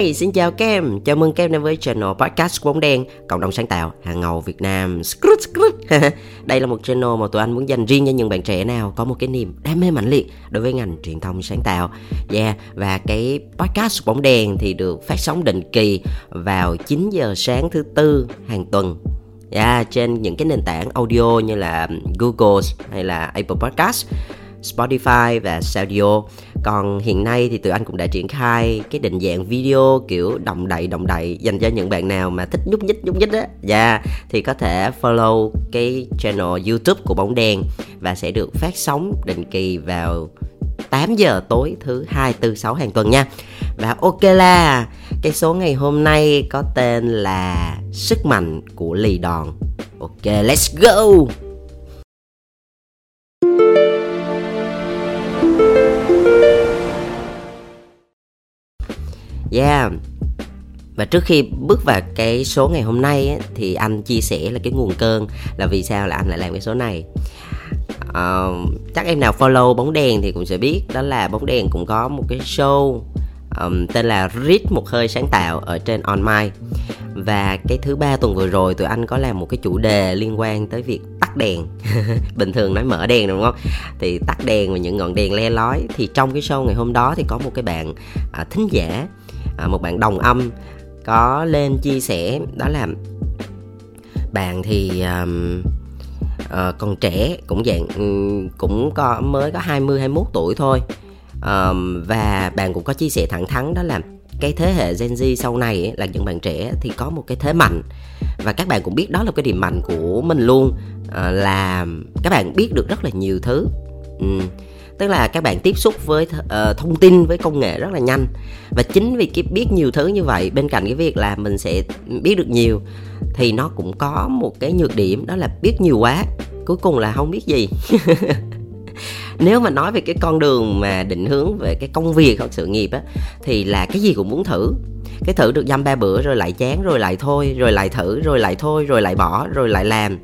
Hey, xin chào các em, chào mừng các em đến với channel podcast bóng đen cộng đồng sáng tạo hàng ngầu Việt Nam. Đây là một channel mà tụi anh muốn dành riêng cho những bạn trẻ nào có một cái niềm đam mê mạnh liệt đối với ngành truyền thông sáng tạo. Yeah, và cái podcast bóng đen thì được phát sóng định kỳ vào 9 giờ sáng thứ tư hàng tuần yeah, trên những cái nền tảng audio như là Google hay là Apple Podcast Spotify và Saudio còn hiện nay thì tụi anh cũng đã triển khai cái định dạng video kiểu đồng đậy đồng đậy dành cho những bạn nào mà thích nhúc nhích nhúc nhích á. Dạ yeah, thì có thể follow cái channel youtube của bóng đèn và sẽ được phát sóng định kỳ vào 8 giờ tối thứ hai tư sáu hàng tuần nha. Và ok là cái số ngày hôm nay có tên là sức mạnh của lì đòn. Ok let's go! Yeah. Và trước khi bước vào cái số ngày hôm nay ấy, thì anh chia sẻ là cái nguồn cơn là vì sao là anh lại làm cái số này. Uh, chắc em nào follow bóng đèn thì cũng sẽ biết đó là bóng đèn cũng có một cái show um, tên là Rít một hơi sáng tạo ở trên On My và cái thứ ba tuần vừa rồi tụi anh có làm một cái chủ đề liên quan tới việc tắt đèn. Bình thường nói mở đèn đúng không? Thì tắt đèn và những ngọn đèn le lói. Thì trong cái show ngày hôm đó thì có một cái bạn à, thính giả à, một bạn đồng âm có lên chia sẻ đó là bạn thì um, uh, còn trẻ cũng dạng um, cũng có mới có 20 21 tuổi thôi. Um, và bạn cũng có chia sẻ thẳng thắn đó là cái thế hệ Gen Z sau này ấy, là những bạn trẻ thì có một cái thế mạnh. Và các bạn cũng biết đó là cái điểm mạnh của mình luôn uh, là các bạn biết được rất là nhiều thứ. Um, tức là các bạn tiếp xúc với uh, thông tin với công nghệ rất là nhanh. Và chính vì cái biết nhiều thứ như vậy bên cạnh cái việc là mình sẽ biết được nhiều thì nó cũng có một cái nhược điểm đó là biết nhiều quá. Cuối cùng là không biết gì. Nếu mà nói về cái con đường mà định hướng về cái công việc hoặc sự nghiệp á thì là cái gì cũng muốn thử. Cái thử được dăm ba bữa rồi lại chán rồi lại thôi rồi lại thử rồi lại thôi rồi lại bỏ rồi lại làm.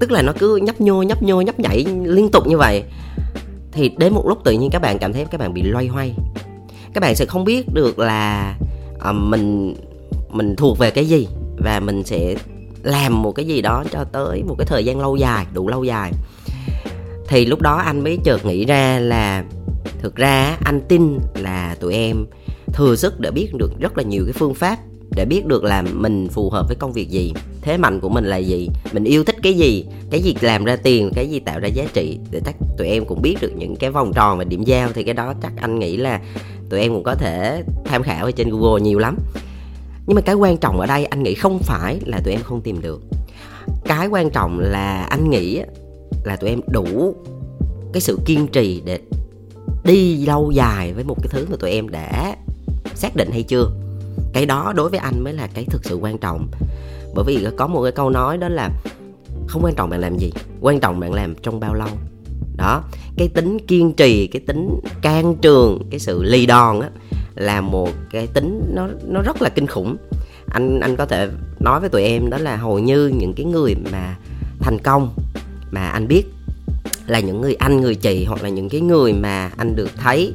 Tức là nó cứ nhấp nhô nhấp nhô nhấp nhảy liên tục như vậy thì đến một lúc tự nhiên các bạn cảm thấy các bạn bị loay hoay. Các bạn sẽ không biết được là uh, mình mình thuộc về cái gì và mình sẽ làm một cái gì đó cho tới một cái thời gian lâu dài đủ lâu dài. Thì lúc đó anh mới chợt nghĩ ra là thực ra anh tin là tụi em thừa sức để biết được rất là nhiều cái phương pháp để biết được là mình phù hợp với công việc gì, thế mạnh của mình là gì, mình yêu thích cái gì cái gì làm ra tiền, cái gì tạo ra giá trị, để chắc tụi em cũng biết được những cái vòng tròn và điểm giao, thì cái đó chắc anh nghĩ là tụi em cũng có thể tham khảo ở trên google nhiều lắm. Nhưng mà cái quan trọng ở đây, anh nghĩ không phải là tụi em không tìm được. Cái quan trọng là anh nghĩ là tụi em đủ cái sự kiên trì để đi lâu dài với một cái thứ mà tụi em đã xác định hay chưa cái đó đối với anh mới là cái thực sự quan trọng. Bởi vì có một cái câu nói đó là không quan trọng bạn làm gì, quan trọng bạn làm trong bao lâu. Đó, cái tính kiên trì, cái tính can trường, cái sự lì đòn á, là một cái tính nó nó rất là kinh khủng. Anh anh có thể nói với tụi em đó là hầu như những cái người mà thành công mà anh biết là những người anh, người chị hoặc là những cái người mà anh được thấy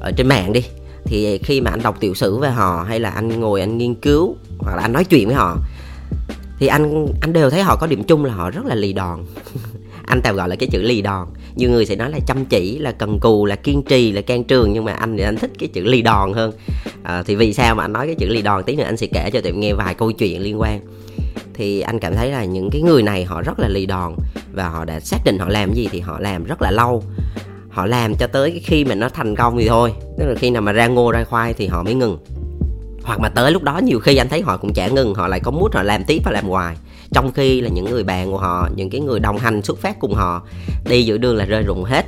ở trên mạng đi thì khi mà anh đọc tiểu sử về họ hay là anh ngồi anh nghiên cứu hoặc là anh nói chuyện với họ thì anh anh đều thấy họ có điểm chung là họ rất là lì đòn. Anh tạm gọi là cái chữ lì đòn. Nhiều người sẽ nói là chăm chỉ là cần cù là kiên trì là can trường nhưng mà anh thì anh thích cái chữ lì đòn hơn. À, thì vì sao mà anh nói cái chữ lì đòn? Tí nữa anh sẽ kể cho tụi em nghe vài câu chuyện liên quan. Thì anh cảm thấy là những cái người này họ rất là lì đòn và họ đã xác định họ làm gì thì họ làm rất là lâu họ làm cho tới khi mà nó thành công thì thôi. Tức là khi nào mà ra ngô, ra khoai thì họ mới ngừng. Hoặc mà tới lúc đó, nhiều khi anh thấy họ cũng chả ngừng, họ lại có mút, họ làm tiếp và làm hoài. Trong khi là những người bạn của họ, những cái người đồng hành, xuất phát cùng họ, đi giữa đường là rơi rụng hết.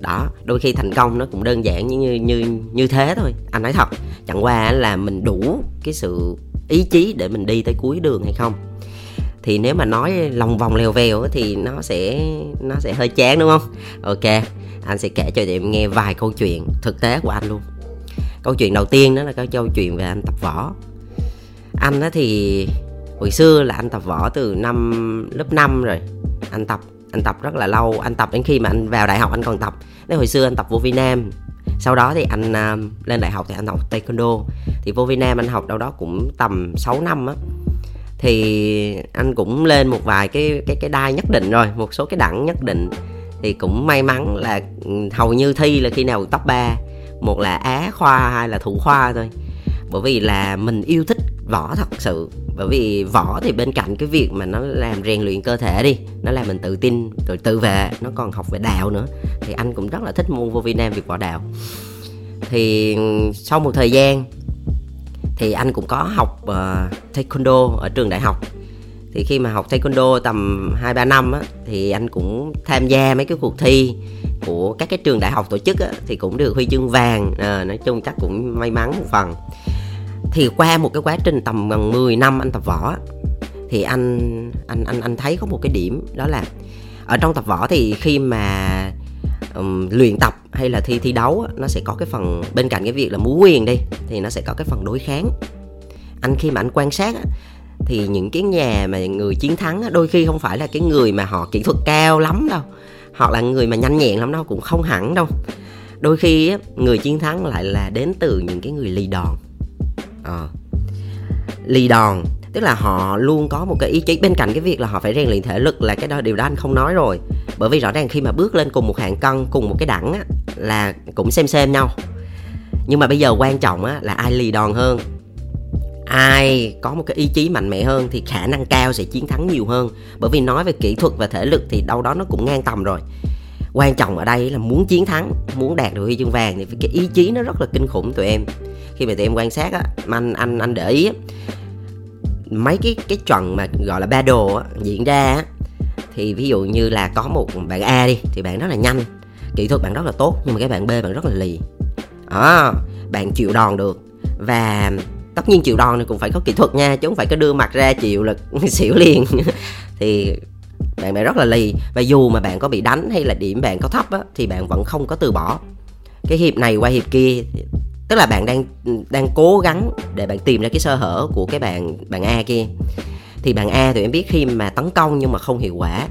Đó, đôi khi thành công nó cũng đơn giản như như như thế thôi. Anh nói thật, chẳng qua là mình đủ cái sự ý chí để mình đi tới cuối đường hay không. Thì nếu mà nói lòng vòng lèo vèo thì nó sẽ nó sẽ hơi chán, đúng không? Ok anh sẽ kể cho em nghe vài câu chuyện thực tế của anh luôn. Câu chuyện đầu tiên đó là cái câu chuyện về anh tập võ. Anh đó thì hồi xưa là anh tập võ từ năm lớp 5 rồi. Anh tập anh tập rất là lâu. Anh tập đến khi mà anh vào đại học anh còn tập. Nên hồi xưa anh tập vô Việt Nam sau đó thì anh uh, lên đại học thì anh học taekwondo. Thì vô Việt Nam anh học đâu đó cũng tầm 6 năm á. Thì anh cũng lên một vài cái cái cái đai nhất định rồi. Một số cái đẳng nhất định thì cũng may mắn là ừ, hầu như thi là khi nào top 3 một là á khoa hay là thủ khoa thôi. Bởi vì là mình yêu thích võ thật sự. Bởi vì võ thì bên cạnh cái việc mà nó làm rèn luyện cơ thể đi nó làm mình tự tin rồi tự vệ nó còn học về đạo nữa thì anh cũng rất là thích môn vô vi nam việc võ đạo. Thì ừ, sau một thời gian thì anh cũng có học uh, taekwondo ở trường đại học thì khi mà học taekwondo tầm 2 3 năm á thì anh cũng tham gia mấy cái cuộc thi của các cái trường đại học tổ chức á, thì cũng được huy chương vàng. À, nói chung chắc cũng may mắn một phần. Thì qua một cái quá trình tầm gần 10 năm anh tập võ thì anh anh anh anh thấy có một cái điểm đó là ở trong tập võ thì khi mà um, luyện tập hay là thi thi đấu nó sẽ có cái phần bên cạnh cái việc là múa quyền đi thì nó sẽ có cái phần đối kháng. Anh khi mà anh quan sát thì những cái nhà mà người chiến thắng đôi khi không phải là cái người mà họ kỹ thuật cao lắm đâu. Họ là người mà nhanh nhẹn lắm đâu cũng không hẳn đâu. Đôi khi người chiến thắng lại là đến từ những cái người lì đòn. À. lì đòn tức là họ luôn có một cái ý chí. Bên cạnh cái việc là họ phải rèn luyện thể lực là cái đó điều đó anh không nói rồi. Bởi vì rõ ràng khi mà bước lên cùng một hạng cân cùng một cái đẳng á, là cũng xem xem nhau. Nhưng mà bây giờ quan trọng á, là ai lì đòn hơn? Ai có một cái ý chí mạnh mẽ hơn thì khả năng cao sẽ chiến thắng nhiều hơn. Bởi vì nói về kỹ thuật và thể lực thì đâu đó nó cũng ngang tầm rồi. Quan trọng ở đây là muốn chiến thắng muốn đạt được huy chương vàng thì cái ý chí nó rất là kinh khủng tụi em. Khi mà tụi em quan sát á anh anh anh để ý á, mấy cái cái trận mà gọi là battle á, diễn ra á, thì ví dụ như là có một bạn A đi thì bạn rất là nhanh kỹ thuật bạn rất là tốt nhưng mà cái bạn B bạn rất là lì. À, bạn chịu đòn được. Và tất nhiên chịu đòn thì cũng phải có kỹ thuật nha chứ không phải cứ đưa mặt ra chịu là xỉu liền. Thì bạn bạn rất là lì. Và dù mà bạn có bị đánh hay là điểm bạn có thấp á, thì bạn vẫn không có từ bỏ. Cái hiệp này qua hiệp kia tức là bạn đang đang cố gắng để bạn tìm ra cái sơ hở của cái bạn bạn A kia. Thì bạn A thì em biết khi mà tấn công nhưng mà không hiệu quả.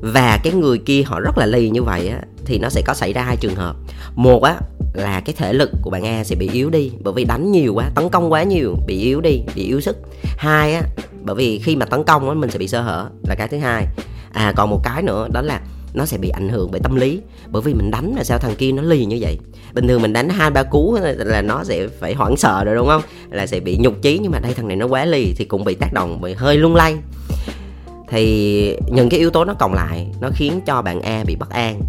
Và cái người kia họ rất là lì như vậy á thì nó sẽ có xảy ra hai trường hợp. Một á là cái thể lực của bạn A sẽ bị yếu đi bởi vì đánh nhiều quá, tấn công quá nhiều, bị yếu đi, bị yếu sức. Hai á, bởi vì khi mà tấn công á, mình sẽ bị sơ hở là cái thứ hai. À còn một cái nữa đó là nó sẽ bị ảnh hưởng bởi tâm lý, bởi vì mình đánh là sao thằng kia nó lì như vậy. Bình thường mình đánh hai, ba cú là nó sẽ phải hoảng sợ rồi, đúng không? Là sẽ bị nhục chí, nhưng mà đây thằng này nó quá lì thì cũng bị tác động, bị hơi lung lay. Thì những cái yếu tố nó cộng lại, nó khiến cho bạn A bị bất an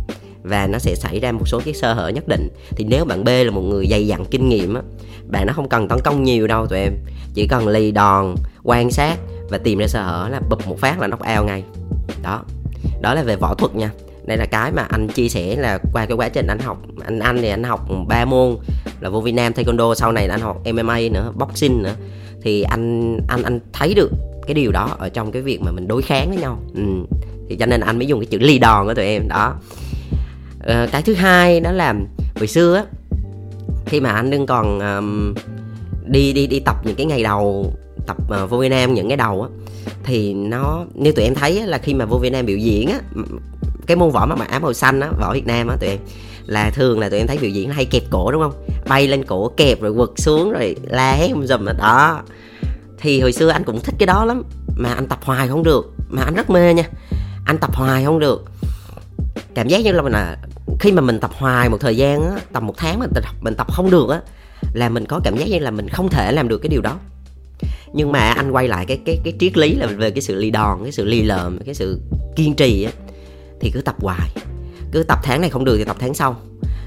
và nó sẽ xảy ra một số cái sơ hở nhất định. Thì nếu bạn B là một người dày dặn kinh nghiệm á, bạn nó không cần tấn công nhiều đâu tụi em. Chỉ cần lì đòn, quan sát và tìm ra sơ hở là bụp một phát là knock out ngay. Đó. Đó là về võ thuật nha. Đây là cái mà anh chia sẻ là qua cái quá trình anh học, anh anh thì anh học ba môn là vô Việt Nam taekwondo, sau này anh học MMA nữa, boxing nữa. Thì anh anh anh thấy được cái điều đó ở trong cái việc mà mình đối kháng với nhau. Ừ. thì cho nên anh mới dùng cái chữ ly đòn của tụi em. Đó à, cái thứ hai đó là hồi xưa á khi mà anh đương còn um, đi đi đi tập những cái ngày đầu tập uh, vô Việt Nam những cái đầu á thì nó như tụi em thấy á, là khi mà vô Việt Nam biểu diễn á cái môn võ mà mặc áo màu xanh á võ Việt Nam á tụi em là thường là tụi em thấy biểu diễn hay kẹp cổ đúng không? Bay lên cổ kẹp rồi quật xuống rồi la hét um dùm đó. Thì hồi xưa anh cũng thích cái đó lắm mà anh tập hoài không được mà anh rất mê nha anh tập hoài không được. Cảm giác như là mình là khi mà mình tập hoài một thời gian á, tầm một tháng mình tập mình tập không được á, là mình có cảm giác như là mình không thể làm được cái điều đó. Nhưng mà anh quay lại cái cái cái triết lý là về cái sự lì đòn, cái sự lì lợm, cái sự kiên trì á, thì cứ tập hoài. Cứ tập tháng này không được thì tập tháng sau.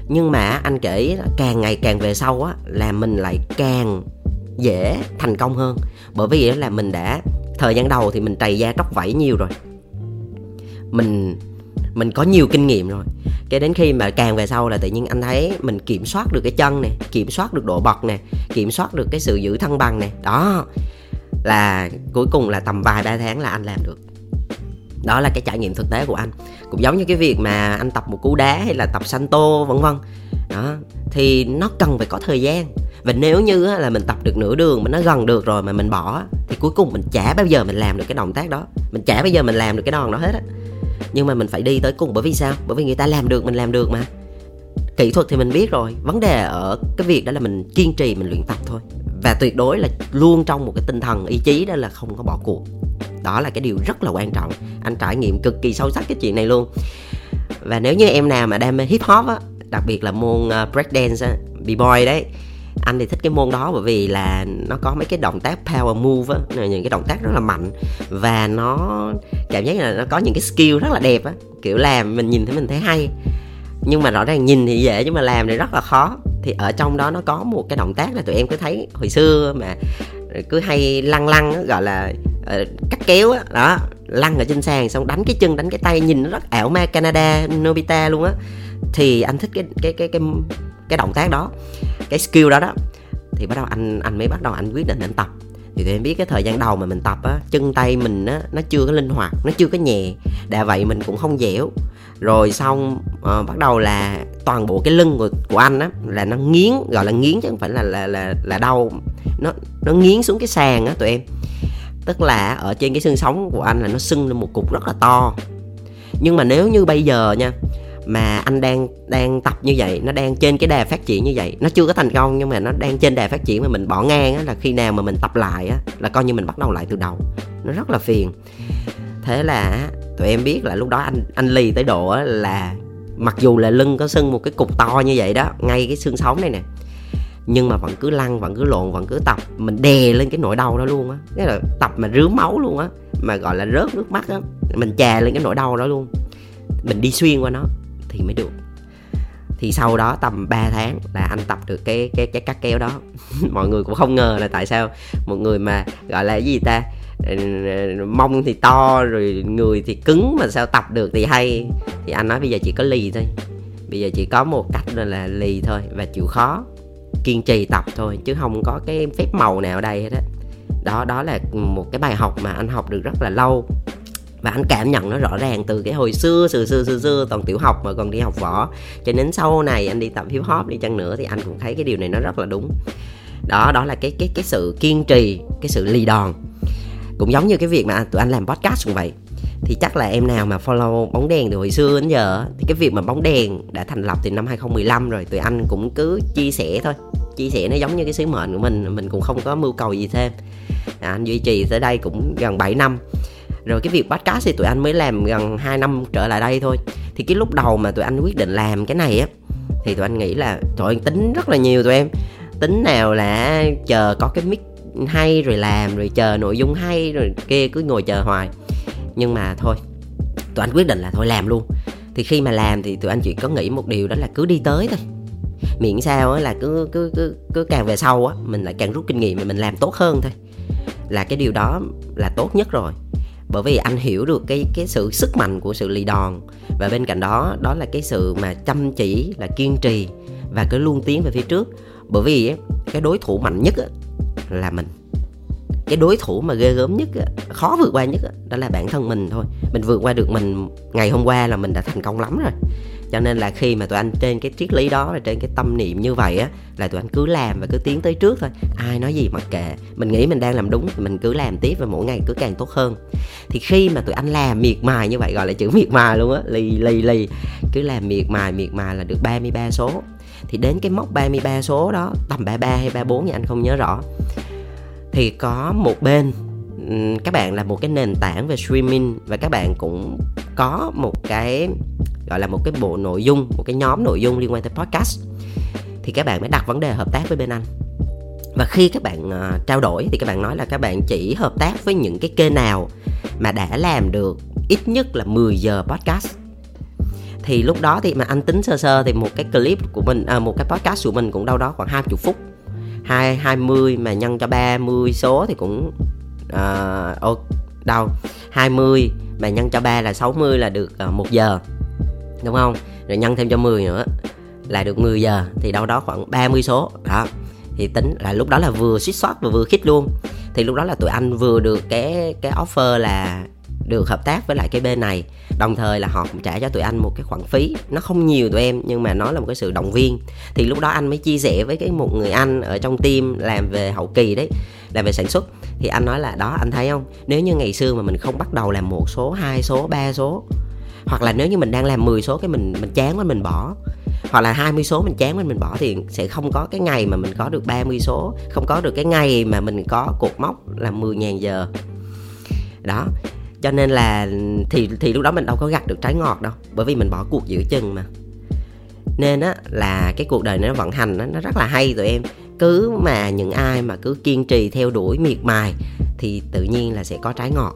Nhưng mà anh kể càng ngày càng về sau á, là mình lại càng dễ thành công hơn. Bởi vì là mình đã, thời gian đầu thì mình trầy da tróc vảy nhiều rồi. Mình mình có nhiều kinh nghiệm rồi. Cái đến khi mà càng về sau là tự nhiên anh thấy mình kiểm soát được cái chân này kiểm soát được độ bật này, kiểm soát được cái sự giữ thăng bằng này, đó là cuối cùng là tầm vài ba tháng là anh làm được. Đó là cái trải nghiệm thực tế của anh. Cũng giống như cái việc mà anh tập một cú đá hay là tập santo vân vân. Đó thì nó cần phải có thời gian. Và nếu như là mình tập được nửa đường mà nó gần được rồi mà mình bỏ thì cuối cùng mình chả bao giờ mình làm được cái động tác đó. Mình chả bao giờ mình làm được cái đòn đó hết á nhưng mà mình phải đi tới cùng bởi vì sao? Bởi vì người ta làm được, mình làm được mà. Kỹ thuật thì mình biết rồi. Vấn đề ở cái việc đó là mình kiên trì, mình luyện tập thôi. Và tuyệt đối là luôn trong một cái tinh thần, ý chí đó là không có bỏ cuộc. Đó là cái điều rất là quan trọng. Anh trải nghiệm cực kỳ sâu sắc cái chuyện này luôn. Và nếu như em nào mà đam mê hip hop á, đặc biệt là môn ờ, break dance á, b-boy đấy anh thì thích cái môn đó bởi vì là nó có mấy cái động tác power move á những cái động tác rất là mạnh. Và nó cảm giác là nó có những cái skill rất là đẹp á, kiểu làm mình nhìn thấy mình thấy hay. Nhưng mà rõ ràng nhìn thì dễ, nhưng mà làm thì rất là khó. Thì ở trong đó nó có một cái động tác là tụi em cứ thấy, hồi xưa mà cứ hay lăn lăn gọi là ờ, cắt kéo á, đó, lăn ở trên sàn xong đánh cái chân, đánh cái tay, nhìn nó rất ảo ma Canada, Nobita luôn á. Thì anh thích cái cái cái cái cái động tác đó cái skill đó đó thì bắt đầu anh anh mới bắt đầu anh quyết định anh tập. Thì tụi em biết cái thời gian đầu mà mình tập á chân tay mình á nó chưa có linh hoạt nó chưa có nhẹ. Đã vậy mình cũng không dẻo. Rồi xong uh, bắt đầu là toàn bộ cái lưng của, của anh á là nó nghiến gọi là nghiến chứ không phải là là là là đau. Nó nó nghiến xuống cái sàn á tụi em. Tức là ở trên cái xương sống của anh là nó sưng lên một cục rất là to. Nhưng mà nếu như bây giờ nha mà anh đang đang tập như vậy, nó đang trên cái đà phát triển như vậy. Nó chưa có thành công nhưng mà nó đang trên đà phát triển mà mình bỏ ngang á, là khi nào mà mình tập lại á, là coi như mình bắt đầu lại từ đầu. Nó rất là phiền. Thế là tụi em biết là lúc đó anh anh lì tới độ á là mặc dù là lưng có sưng một cái cục to như vậy đó, ngay cái xương sống này nè, nhưng mà vẫn cứ lăn, vẫn cứ lộn, vẫn cứ tập. Mình đè lên cái nỗi đau đó luôn á. Cái là tập mà rướm máu luôn á, mà gọi là rớt nước mắt á. Mình chà lên cái nỗi đau đó luôn. Mình đi xuyên qua nó thì mới được. Thì sau đó tầm 3 tháng là anh tập được cái cái cái cắt kéo đó. Mọi người cũng không ngờ là tại sao một người mà gọi là cái gì ta ừ, ừ, mông thì to rồi người thì cứng mà sao tập được thì hay. Thì anh nói bây giờ chỉ có lì thôi. Bây giờ chỉ có một cách là lì thôi và chịu khó, kiên trì tập thôi chứ không có cái phép màu nào ở đây hết á. Đó đó là một cái bài học mà anh học được rất là lâu và anh cảm nhận nó rõ ràng từ cái hồi xưa xưa xưa xưa xưa toàn tiểu học mà còn đi học võ. Cho đến sau này anh đi tập hip hop đi chăng nữa thì anh cũng thấy cái điều này nó rất là đúng. Đó đó là cái cái cái sự kiên trì cái sự lì đòn. Cũng giống như cái việc mà tụi anh làm podcast cũng vậy. Thì chắc là em nào mà follow bóng đèn từ hồi xưa đến giờ thì cái việc mà bóng đèn đã thành lập từ năm 2015 rồi tụi anh cũng cứ chia sẻ thôi. Chia sẻ nó giống như cái sứ mệnh của mình mình cũng không có mưu cầu gì thêm. À, anh duy trì tới đây cũng gần 7 năm rồi cái việc podcast thì tụi anh mới làm gần 2 năm trở lại đây thôi. Thì cái lúc đầu mà tụi anh quyết định làm cái này á, thì tụi anh nghĩ là tụi anh tính rất là nhiều tụi em. Tính nào là chờ có cái mic hay rồi làm, rồi chờ nội dung hay rồi kia cứ ngồi chờ hoài. Nhưng mà thôi, tụi anh quyết định là thôi làm luôn. Thì khi mà làm thì tụi anh chỉ có nghĩ một điều đó là cứ đi tới thôi. Miễn sao là cứ cứ cứ cứ càng về sau á, mình lại càng rút kinh nghiệm mà mình làm tốt hơn thôi. Là cái điều đó là tốt nhất rồi bởi vì anh hiểu được cái cái sự sức mạnh của sự lì đòn. Và bên cạnh đó đó là cái sự mà chăm chỉ, là kiên trì và cứ luôn tiến về phía trước. Bởi vì cái đối thủ mạnh nhất là mình. Cái đối thủ mà ghê gớm nhất khó vượt qua nhất đó là bản thân mình thôi. Mình vượt qua được mình, ngày hôm qua là mình đã thành công lắm rồi cho nên là khi mà tụi anh trên cái triết lý đó và trên cái tâm niệm như vậy á, là tụi anh cứ làm và cứ tiến tới trước thôi. Ai nói gì mặc kệ. Mình nghĩ mình đang làm đúng thì mình cứ làm tiếp và mỗi ngày cứ càng tốt hơn. Thì khi mà tụi anh làm miệt mài như vậy, gọi là chữ miệt mài luôn á, lì lì lì. Cứ làm miệt mài miệt mài là được 33 số. Thì đến cái mốc 33 số đó, tầm 33 hay 34 thì anh không nhớ rõ. Thì có một bên các bạn là một cái nền tảng về streaming và các bạn cũng có một cái gọi là một cái bộ nội dung một cái nhóm nội dung liên quan tới podcast. Thì các bạn mới đặt vấn đề hợp tác với bên anh. Và khi các bạn uh, trao đổi thì các bạn nói là các bạn chỉ hợp tác với những cái kênh nào mà đã làm được ít nhất là 10 giờ podcast. Thì lúc đó thì mà anh tính sơ sơ thì một cái clip của mình à, một cái podcast của mình cũng đâu đó khoảng 20 phút. Hai 20 mà nhân cho 30 số thì cũng uh, đâu 20 mà nhân cho 3 là 60 là được à, uh, 1 giờ đúng không? Rồi nhân thêm cho 10 nữa là được 10 giờ, thì đâu đó khoảng 30 số. Đó. Thì tính là lúc đó là vừa suýt soát và vừa khít luôn. Thì lúc đó là tụi anh vừa được cái cái offer là được hợp tác với lại cái bên này. Đồng thời là họ cũng trả cho tụi anh một cái khoản phí. Nó không nhiều tụi em, nhưng mà nó là một cái sự động viên. Thì lúc đó anh mới chia sẻ với cái một người anh ở trong team làm về hậu kỳ đấy, làm về sản xuất. Thì anh nói là, đó, anh thấy không? Nếu như ngày xưa mà mình không bắt đầu làm một số, hai số, ba số hoặc là nếu như mình đang làm 10 số cái mình mình chán quá mình bỏ. Hoặc là 20 số mình chán quá mình bỏ thì sẽ không có cái ngày mà mình có được 30 số không có được cái ngày mà mình có cột mốc là 10.000 giờ. Đó cho nên là thì thì lúc đó mình đâu có gặt được trái ngọt đâu bởi vì mình bỏ cuộc giữa chừng mà. Nên á là cái cuộc đời nó vận hành nó, nó rất là hay tụi em. Cứ mà những ai mà cứ kiên trì theo đuổi miệt mài thì tự nhiên là sẽ có trái ngọt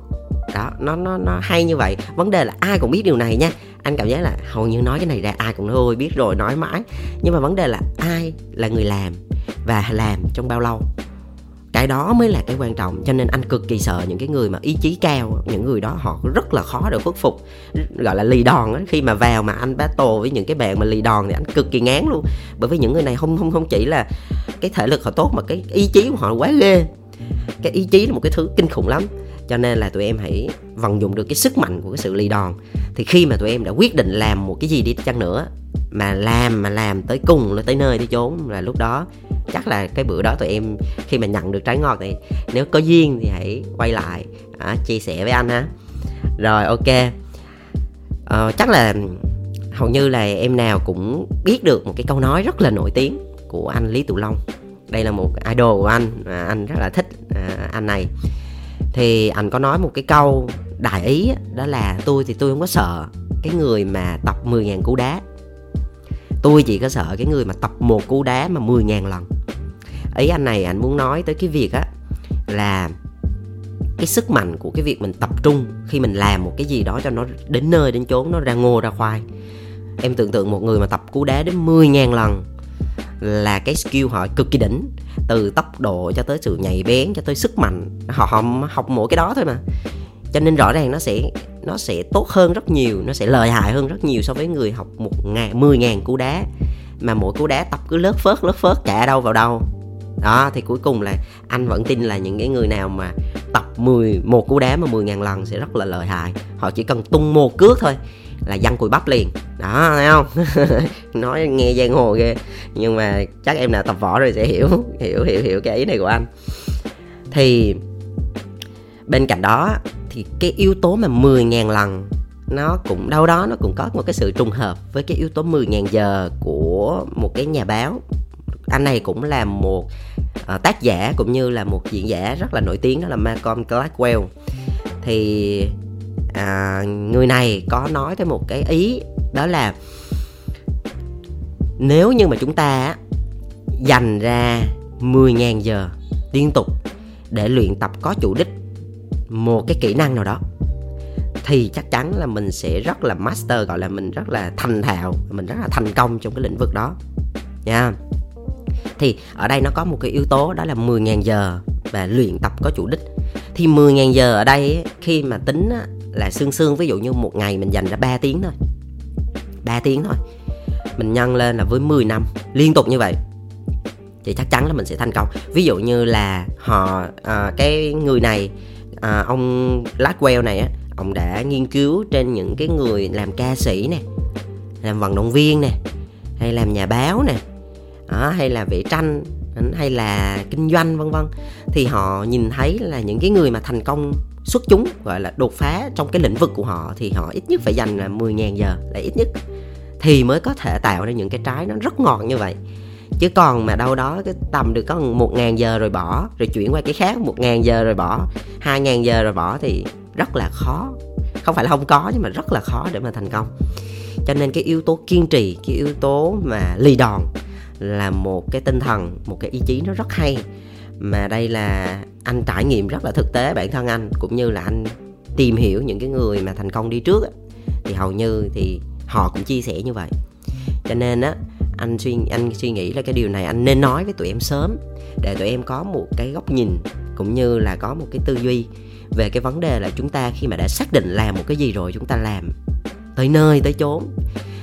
đó, nó nó nó hay như vậy. Vấn đề là ai cũng biết điều này nha. Anh cảm giác là hầu như nói cái này ra ai cũng nói, ôi, biết rồi, nói mãi. Nhưng mà vấn đề là ai là người làm và làm trong bao lâu? Cái đó mới là cái quan trọng, cho nên anh cực kỳ sợ những cái người mà ý chí cao, những người đó họ rất là khó để khuất phục. Gọi là lì đòn ấy. khi mà vào mà anh battle với những cái bạn mà lì đòn thì anh cực kỳ ngán luôn. Bởi vì những người này không không không chỉ là cái thể lực họ tốt mà cái ý chí của họ quá ghê. Cái ý chí là một cái thứ kinh khủng lắm cho nên là tụi em hãy vận dụng được cái sức mạnh của cái sự lì đòn. Thì khi mà tụi em đã quyết định làm một cái gì đi chăng nữa mà làm mà làm tới cùng tới nơi tới chốn là lúc đó chắc là cái bữa đó tụi em khi mà nhận được trái ngọt thì nếu có duyên thì hãy quay lại à, chia sẻ với anh ha. Rồi ok. À, chắc là hầu như là em nào cũng biết được một cái câu nói rất là nổi tiếng của anh Lý Tụ Long. Đây là một idol của anh à, anh rất là thích à, anh này thì anh có nói một cái câu đại ý đó là tôi thì tôi không có sợ cái người mà tập 10.000 cú đá. Tôi chỉ có sợ cái người mà tập một cú đá mà 10.000 lần. Ý anh này, anh muốn nói tới cái việc á, là cái sức mạnh của cái việc mình tập trung khi mình làm một cái gì đó cho nó đến nơi đến chốn, nó ra ngô ra khoai. Em tưởng tượng một người mà tập cú đá đến 10.000 lần là cái skill họ cực kỳ đỉnh. Từ tốc độ cho tới sự nhạy bén cho tới sức mạnh. Họ, họ học mỗi cái đó thôi mà. Cho nên rõ ràng nó sẽ nó sẽ tốt hơn rất nhiều nó sẽ lợi hại hơn rất nhiều so với người học một ngàn mười ngàn cú đá. Mà mỗi cú đá tập cứ lớp phớt lớp phớt cả đâu vào đâu. Đó thì cuối cùng là anh vẫn tin là những cái người nào mà tập 10 một cú đá mà 10 ngàn lần sẽ rất là lợi hại. Họ chỉ cần tung một cước thôi là dân cùi bắp liền. Đó thấy không? Nói nghe giang hồ ghê. Nhưng mà chắc em nào tập võ rồi sẽ hiểu hiểu hiểu hiểu cái ý này của anh. Thì bên cạnh đó thì cái yếu tố mà 10.000 lần nó cũng đâu đó nó cũng có một cái sự trùng hợp với cái yếu tố 10.000 giờ của một cái nhà báo. Anh này cũng là một uh, tác giả cũng như là một diễn giả rất là nổi tiếng đó là Malcolm Gladwell. Thì à, người này có nói tới một cái ý đó là nếu như mà chúng ta dành ra 10.000 giờ liên tục để luyện tập có chủ đích một cái kỹ năng nào đó thì chắc chắn là mình sẽ rất là master gọi là mình rất là thành thạo mình rất là thành công trong cái lĩnh vực đó. Nha. Thì ở đây nó có một cái yếu tố đó là 10.000 giờ và luyện tập có chủ đích. Thì 10.000 giờ ở đây khi mà tính là xương xương ví dụ như một ngày mình dành ra 3 tiếng thôi. 3 tiếng thôi. Mình nhân lên là với 10 năm liên tục như vậy. Thì chắc chắn là mình sẽ thành công. Ví dụ như là họ à, cái người này à, ông Blackwell này á ông đã nghiên cứu trên những cái người làm ca sĩ nè làm vận động viên nè hay làm nhà báo nè đó, hay là vẽ tranh hay là kinh doanh vân vân. Thì họ nhìn thấy là những cái người mà thành công xuất chúng, gọi là đột phá trong cái lĩnh vực của họ thì họ ít nhất phải dành là 10.000 giờ, là ít nhất, thì mới có thể tạo ra những cái trái nó rất ngọt như vậy. Chứ còn mà đâu đó cái tầm được có một ngàn giờ rồi bỏ, rồi chuyển qua cái khác, một ngàn giờ rồi bỏ, hai ngàn giờ rồi bỏ thì rất là khó. Không phải là không có, nhưng mà rất là khó để mà thành công. Cho nên cái yếu tố kiên trì, cái yếu tố mà lì đòn là một cái tinh thần, một cái ý chí nó rất hay mà đây là anh trải nghiệm rất là thực tế bản thân anh cũng như là anh tìm hiểu những cái người mà thành công đi trước á, thì hầu như thì họ cũng chia sẻ như vậy. Cho nên á anh suy anh suy nghĩ là cái điều này anh nên nói với tụi em sớm để tụi em có một cái góc nhìn cũng như là có một cái tư duy về cái vấn đề là chúng ta khi mà đã xác định làm một cái gì rồi chúng ta làm tới nơi tới chốn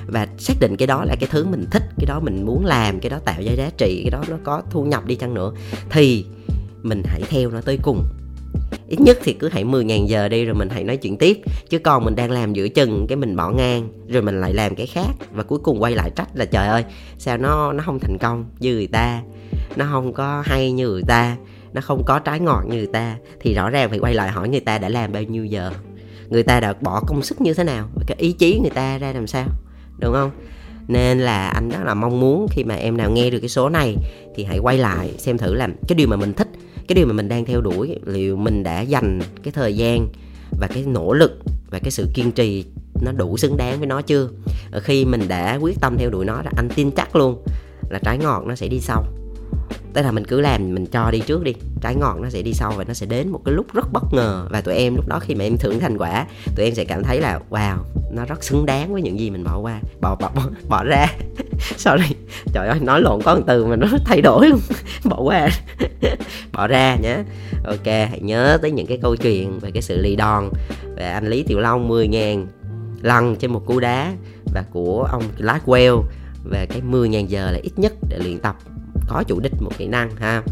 và xác định cái đó là cái thứ mình thích, cái đó mình muốn làm, cái đó tạo ra giá trị, cái đó nó có thu nhập đi chăng nữa, thì mình hãy theo nó tới cùng. Ít nhất thì cứ hãy 10.000 giờ đi rồi mình hãy nói chuyện tiếp, chứ còn mình đang làm giữa chừng cái mình bỏ ngang rồi mình lại làm cái khác và cuối cùng quay lại trách là trời ơi, sao nó nó không thành công như người ta, nó không có hay như người ta, nó không có trái ngọt như người ta. Thì rõ ràng phải quay lại hỏi người ta đã làm bao nhiêu giờ, người ta đã bỏ công sức như thế nào cái ý chí người ta ra làm sao đúng không? Nên là anh rất là mong muốn khi mà em nào nghe được cái số này thì hãy quay lại xem thử là cái điều mà mình thích, cái điều mà mình đang theo đuổi, liệu mình đã dành cái thời gian và cái nỗ lực và cái sự kiên trì nó đủ xứng đáng với nó chưa? Khi mình đã quyết tâm theo đuổi nó là anh tin chắc luôn là trái ngọt nó sẽ đi sau tức là mình cứ làm mình cho đi trước đi. Trái ngọt nó sẽ đi sau và nó sẽ đến một cái lúc rất bất ngờ. Và tụi em lúc đó khi mà em thưởng thành quả tụi em sẽ cảm thấy là wow nó rất xứng đáng với những gì mình bỏ qua. Bỏ bỏ bỏ, bỏ ra. Sorry. Trời ơi nói lộn có một từ mà nó thay đổi luôn. Bỏ qua. Bỏ ra nhé ok hãy nhớ tới những cái câu chuyện về cái sự lì đòn về anh lý tiểu long 10 ngàn lần trên một cú đá và của ông Gladwell về cái 10.000 giờ là ít nhất để luyện tập có chủ đích một kỹ năng ha.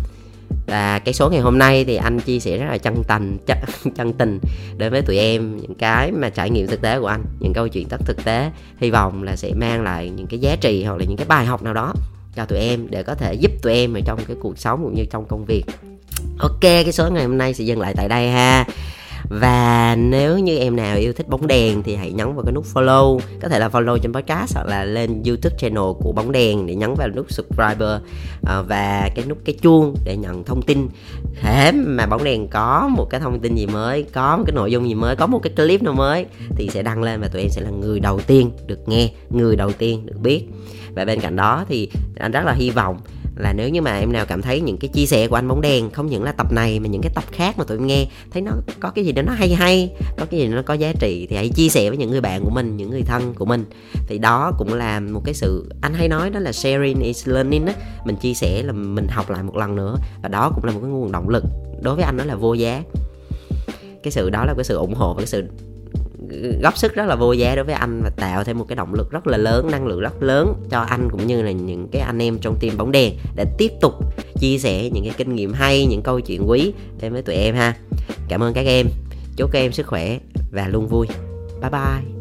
Và cái số ngày hôm nay thì anh chia sẻ rất là chân tình chân, chân tình đến với tụi em. Những cái mà trải nghiệm thực tế của anh những câu chuyện tất thực tế hy vọng là sẽ mang lại những cái giá trị hoặc là những cái bài học nào đó cho tụi em để có thể giúp tụi em ở trong cái cuộc sống cũng như trong công việc. Ok cái số ngày hôm nay sẽ dừng lại tại đây ha và nếu như em nào yêu thích bóng đèn thì hãy nhấn vào cái nút follow. Có thể là follow trên podcast hoặc là lên youtube channel của bóng đèn để nhấn vào nút subscriber ờ, và cái nút cái chuông để nhận thông tin. Thế mà bóng đèn có một cái thông tin gì mới, có một cái nội dung gì mới, có một cái clip nào mới thì sẽ đăng lên và tụi em sẽ là người đầu tiên được nghe, người đầu tiên được biết. Và bên cạnh đó thì anh rất là hy vọng là nếu như mà em nào cảm thấy những cái chia sẻ của anh bóng đèn, không những là tập này mà những cái tập khác mà tụi em nghe, thấy nó có cái gì đó nó hay hay, có cái gì đó nó có giá trị thì hãy chia sẻ với những người bạn của mình, những người thân của mình. Thì đó cũng là một cái sự, anh hay nói đó là sharing is learning á. Mình chia sẻ là mình học lại một lần nữa và đó cũng là một cái nguồn động lực đối với anh đó là vô giá. Cái sự đó là cái sự ủng hộ và cái sự góp sức rất là vô giá đối với anh và tạo thêm một cái động lực rất là lớn, năng lượng rất lớn cho anh cũng như là những cái anh em trong team bóng đèn để tiếp tục chia sẻ những cái kinh nghiệm hay, những câu chuyện quý đến với tụi em ha. Cảm ơn các em. Chúc các em sức khỏe và luôn vui. Bye bye.